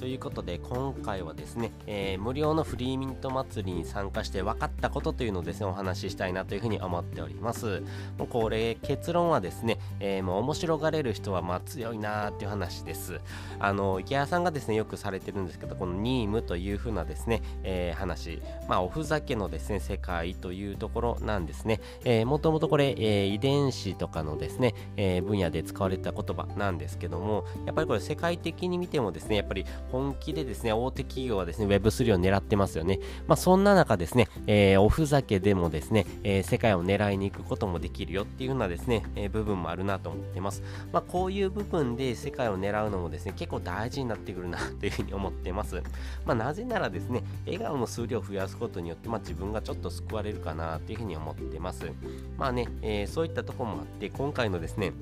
ということで今回はですね、えー、無料のフリーミント祭りに参加して分かったことというのをですねお話ししたいなというふうに思っております。もうこれ結論はですね、えー、もう面白がれる人はまあ強いなーっていう話です。あの池谷さんがですねよくされてるんですけどこのニームというふうなですね、えー、話。まあおふざけのですね世界というところなんですね、もともとこれ、えー、遺伝子とかのですね、えー、分野で使われた言葉なんですけどもやっぱりこれ世界的に見てもですねやっぱり本気でですね、大手企業はですね、Web3 を狙ってますよね。まあ、そんな中ですね、えー、おふざけでもですね、えー、世界を狙いに行くこともできるよっていうようなですね、えー、部分もあるなと思ってます。まあ、こういう部分で世界を狙うのもですね、結構大事になってくるなというふうに思ってます。まあ、なぜならですね、笑顔の数量を増やすことによって、まあ、自分がちょっと救われるかなというふうに思ってます。まあね、えそういったとこもあって、今回のですね、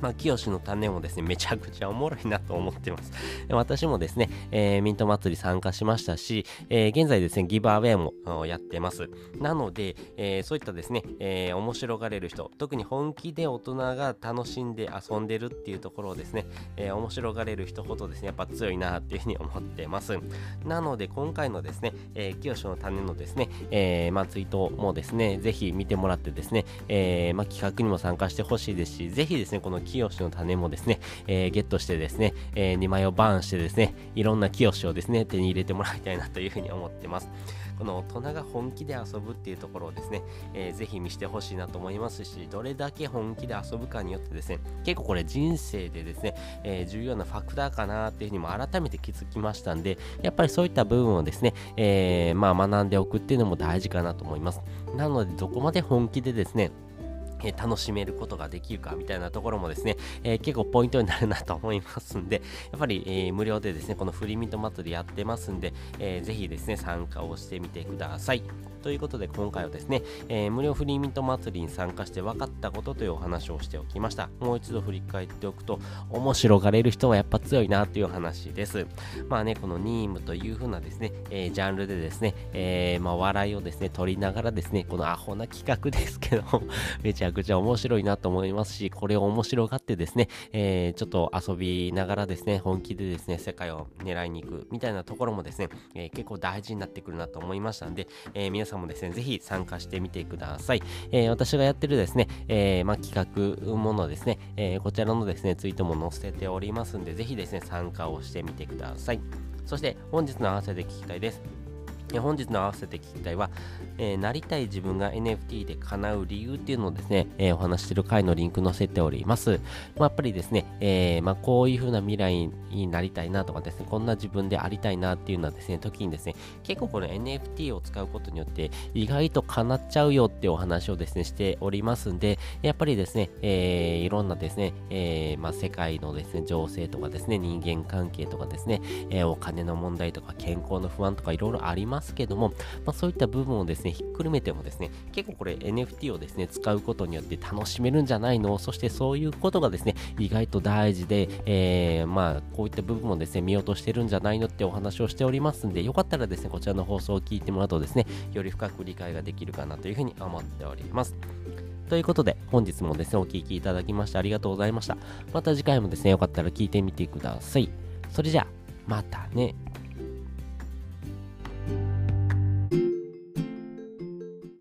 まあ、清の種もですね、めちゃくちゃおもろいなと思ってます。私もですね、えー、ミント祭り参加しましたし、えー、現在ですね、ギブアウェイもやってます。なので、えー、そういったですね、え面白がれる人、特に本気で大人が楽しんで遊んでるっていうところをですね、え面白がれる人ほどですね、やっぱ強いなっていうふうに思ってます。なので、今回のですね、えー、清の種のですね、えまあ、ツイートもですね、ぜひ見てもらってですね、えまあ、企画にも参加してほしいですし、ぜひですね、この清の種もですね、えー、ゲットしてですね、えー、2枚をバーンしてですね、いろんな清をですね、手に入れてもらいたいなというふうに思ってます。この大人が本気で遊ぶっていうところをですね、えー、ぜひ見せてほしいなと思いますし、どれだけ本気で遊ぶかによってですね、結構これ人生でですね、えー、重要なファクターかなっていうふうにも改めて気づきましたんで、やっぱりそういった部分をですね、えー、まあ学んでおくっていうのも大事かなと思います。なので、どこまで本気でですね、え、楽しめることができるかみたいなところもですね、えー、結構ポイントになるなと思いますんで、やっぱり、えー、無料でですね、このフリーミント祭りやってますんで、えー、ぜひですね、参加をしてみてください。ということで今回はですね、えー、無料フリーミント祭りに参加して分かったことというお話をしておきました。もう一度振り返っておくと、面白がれる人はやっぱ強いなという話です。まあね、このニームという風なですね、えー、ジャンルでですね、えー、まあ笑いをですね、取りながらですね、このアホな企画ですけど、めちゃくちゃ面白いなと思いますし、これを面白がってですね、え、ちょっと遊びながらですね、本気でですね、世界を狙いに行くみたいなところもですね、え、結構大事になってくるなと思いましたんで、え、皆さんもですね、ぜひ参加してみてください。えー、私がやってるですね、えー、ま、企画ものですね、えー、こちらのですね、ツイートも載せておりますんで、ぜひですね、参加をしてみてください。そして本日の合わせて聞きたいです。本日の合わせて聞きたいは、えー、なりたい自分が NFT で叶う理由っていうのをですね、えー、お話してる回のリンク載せております。まあ、やっぱりですね、えー、まあ、こういう風な未来になりたいなとかですね、こんな自分でありたいなっていうのはですね、時にですね、結構この NFT を使うことによって意外と叶っちゃうよってお話をですね、しておりますんで、やっぱりですね、えいろんなですね、えまあ、世界のですね、情勢とかですね、人間関係とかですね、えお金の問題とか健康の不安とかいろいろありますますけども、まあ、そういった部分をですね、ひっくるめてもですね、結構これ NFT をですね、使うことによって楽しめるんじゃないの？そしてそういうことがですね、意外と大事で、えー、まあ、こういった部分もですね、見落としてるんじゃないの？ってお話をしておりますんで、よかったらですね、こちらの放送を聞いてもらうとですね、より深く理解ができるかなというふうに思っております。ということで、本日もですね、お聴きいただきましてありがとうございました。また次回もですね、よかったら聞いてみてください。それじゃあ、またね。